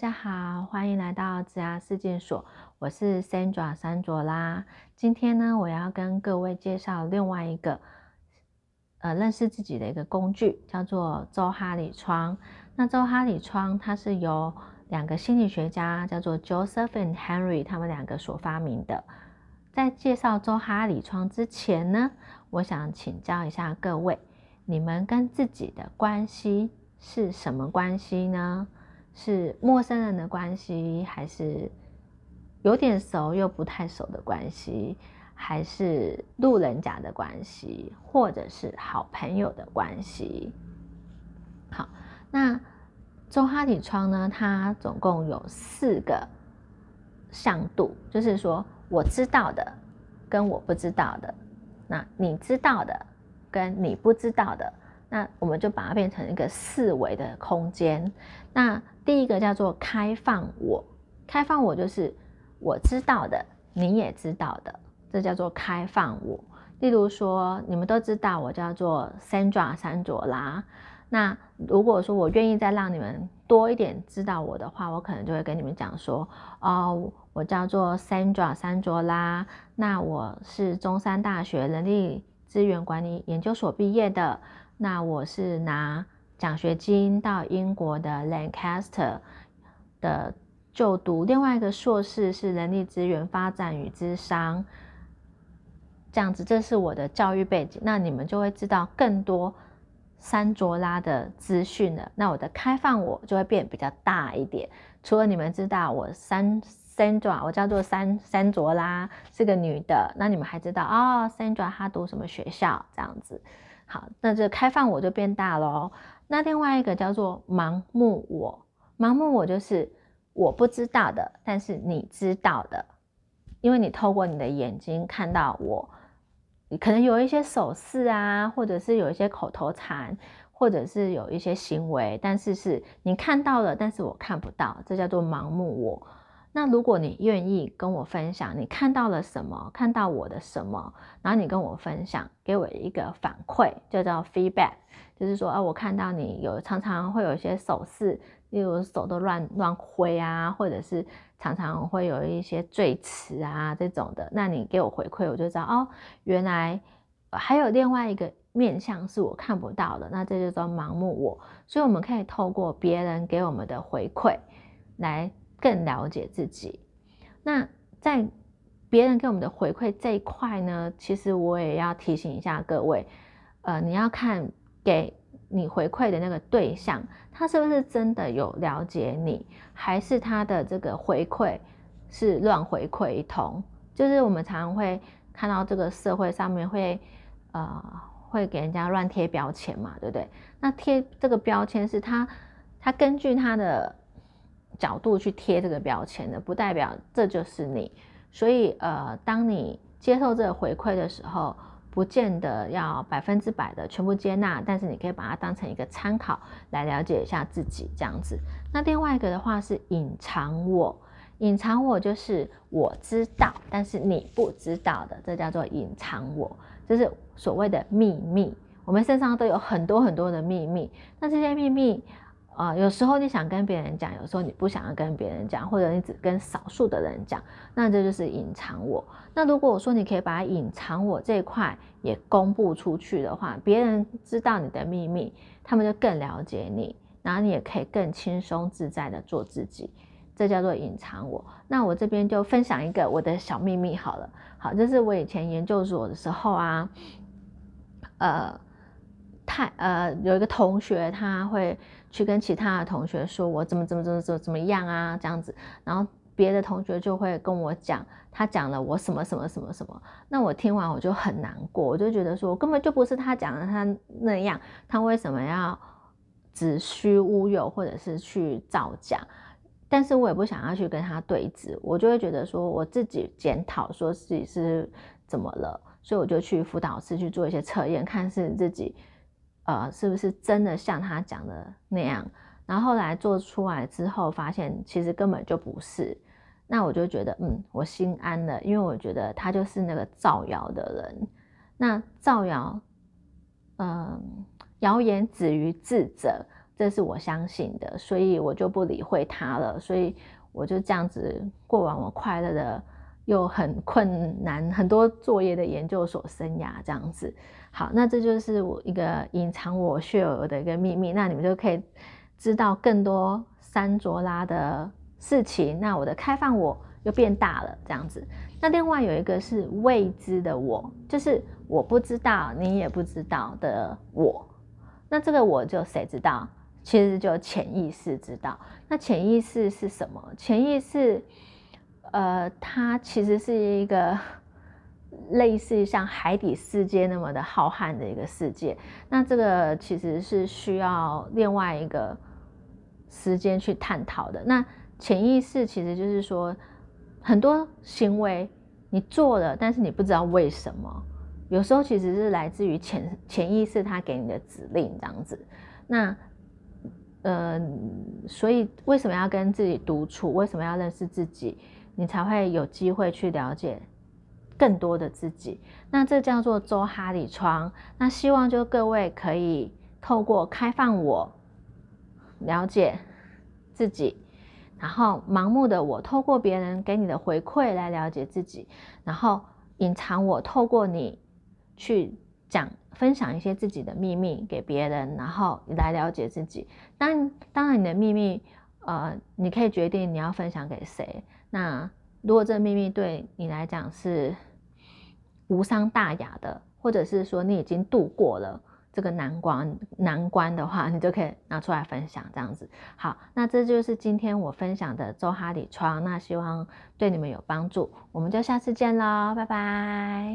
大家好，欢迎来到子牙事件所，我是 Sandra 山卓拉。今天呢，我要跟各位介绍另外一个呃认识自己的一个工具，叫做周哈里窗。那周哈里窗它是由两个心理学家叫做 Joseph and Henry 他们两个所发明的。在介绍周哈里窗之前呢，我想请教一下各位，你们跟自己的关系是什么关系呢？是陌生人的关系，还是有点熟又不太熟的关系，还是路人甲的关系，或者是好朋友的关系？好，那周哈里窗呢？它总共有四个向度，就是说我知道的跟我不知道的，那你知道的跟你不知道的。那我们就把它变成一个四维的空间。那第一个叫做开放我，开放我就是我知道的，你也知道的，这叫做开放我。例如说，你们都知道我叫做 Sandra 山卓拉。那如果说我愿意再让你们多一点知道我的话，我可能就会跟你们讲说，哦，我叫做 Sandra 山卓拉。那我是中山大学人力资源管理研究所毕业的。那我是拿奖学金到英国的 Lancaster 的就读，另外一个硕士是人力资源发展与智商，这样子，这是我的教育背景。那你们就会知道更多三卓拉的资讯了。那我的开放我就会变比较大一点。除了你们知道我三 Sandra，我叫做三三卓拉，是个女的，那你们还知道哦，Sandra 她读什么学校？这样子。好，那这开放我就变大喽。那另外一个叫做盲目我，盲目我就是我不知道的，但是你知道的，因为你透过你的眼睛看到我，你可能有一些手势啊，或者是有一些口头禅，或者是有一些行为，但是是你看到了，但是我看不到，这叫做盲目我。那如果你愿意跟我分享你看到了什么，看到我的什么，然后你跟我分享，给我一个反馈，就叫 feedback，就是说，啊，我看到你有常常会有一些手势，例如手都乱乱挥啊，或者是常常会有一些赘词啊这种的，那你给我回馈，我就知道哦，原来还有另外一个面向是我看不到的，那这就叫盲目我。所以我们可以透过别人给我们的回馈来。更了解自己。那在别人给我们的回馈这一块呢，其实我也要提醒一下各位，呃，你要看给你回馈的那个对象，他是不是真的有了解你，还是他的这个回馈是乱回馈一通？就是我们常常会看到这个社会上面会呃会给人家乱贴标签嘛，对不对？那贴这个标签是他他根据他的。角度去贴这个标签的，不代表这就是你。所以，呃，当你接受这个回馈的时候，不见得要百分之百的全部接纳，但是你可以把它当成一个参考来了解一下自己这样子。那另外一个的话是隐藏我，隐藏我就是我知道，但是你不知道的，这叫做隐藏我，就是所谓的秘密。我们身上都有很多很多的秘密，那这些秘密。啊，有时候你想跟别人讲，有时候你不想要跟别人讲，或者你只跟少数的人讲，那这就是隐藏我。那如果我说你可以把隐藏我这一块也公布出去的话，别人知道你的秘密，他们就更了解你，然后你也可以更轻松自在的做自己，这叫做隐藏我。那我这边就分享一个我的小秘密好了，好，这是我以前研究所的时候啊，呃。太呃，有一个同学他会去跟其他的同学说，我怎么怎么怎么怎么怎么样啊，这样子，然后别的同学就会跟我讲，他讲了我什么什么什么什么，那我听完我就很难过，我就觉得说，根本就不是他讲的他那样，他为什么要子虚乌有或者是去造假？但是我也不想要去跟他对峙，我就会觉得说，我自己检讨说自己是怎么了，所以我就去辅导室去做一些测验，看是自己。呃，是不是真的像他讲的那样？然后后来做出来之后，发现其实根本就不是。那我就觉得，嗯，我心安了，因为我觉得他就是那个造谣的人。那造谣，嗯，谣言止于智者，这是我相信的，所以我就不理会他了。所以我就这样子过完我快乐的又很困难、很多作业的研究所生涯，这样子。好，那这就是我一个隐藏我血儿的一个秘密。那你们就可以知道更多山卓拉的事情。那我的开放我又变大了，这样子。那另外有一个是未知的我，就是我不知道，你也不知道的我。那这个我就谁知道？其实就潜意识知道。那潜意识是什么？潜意识，呃，它其实是一个类似像海底世界那么的浩瀚的一个世界。那这个其实是需要另外一个时间去探讨的。那潜意识其实就是说，很多行为你做了，但是你不知道为什么。有时候其实是来自于潜潜意识他给你的指令这样子。那。呃，所以为什么要跟自己独处？为什么要认识自己？你才会有机会去了解更多的自己。那这叫做周哈里窗。那希望就各位可以透过开放我，了解自己，然后盲目的我，透过别人给你的回馈来了解自己，然后隐藏我，透过你去。讲分享一些自己的秘密给别人，然后来了解自己。当当然，你的秘密，呃，你可以决定你要分享给谁。那如果这秘密对你来讲是无伤大雅的，或者是说你已经度过了这个难关难关的话，你就可以拿出来分享。这样子，好，那这就是今天我分享的周哈里窗。那希望对你们有帮助。我们就下次见喽，拜拜。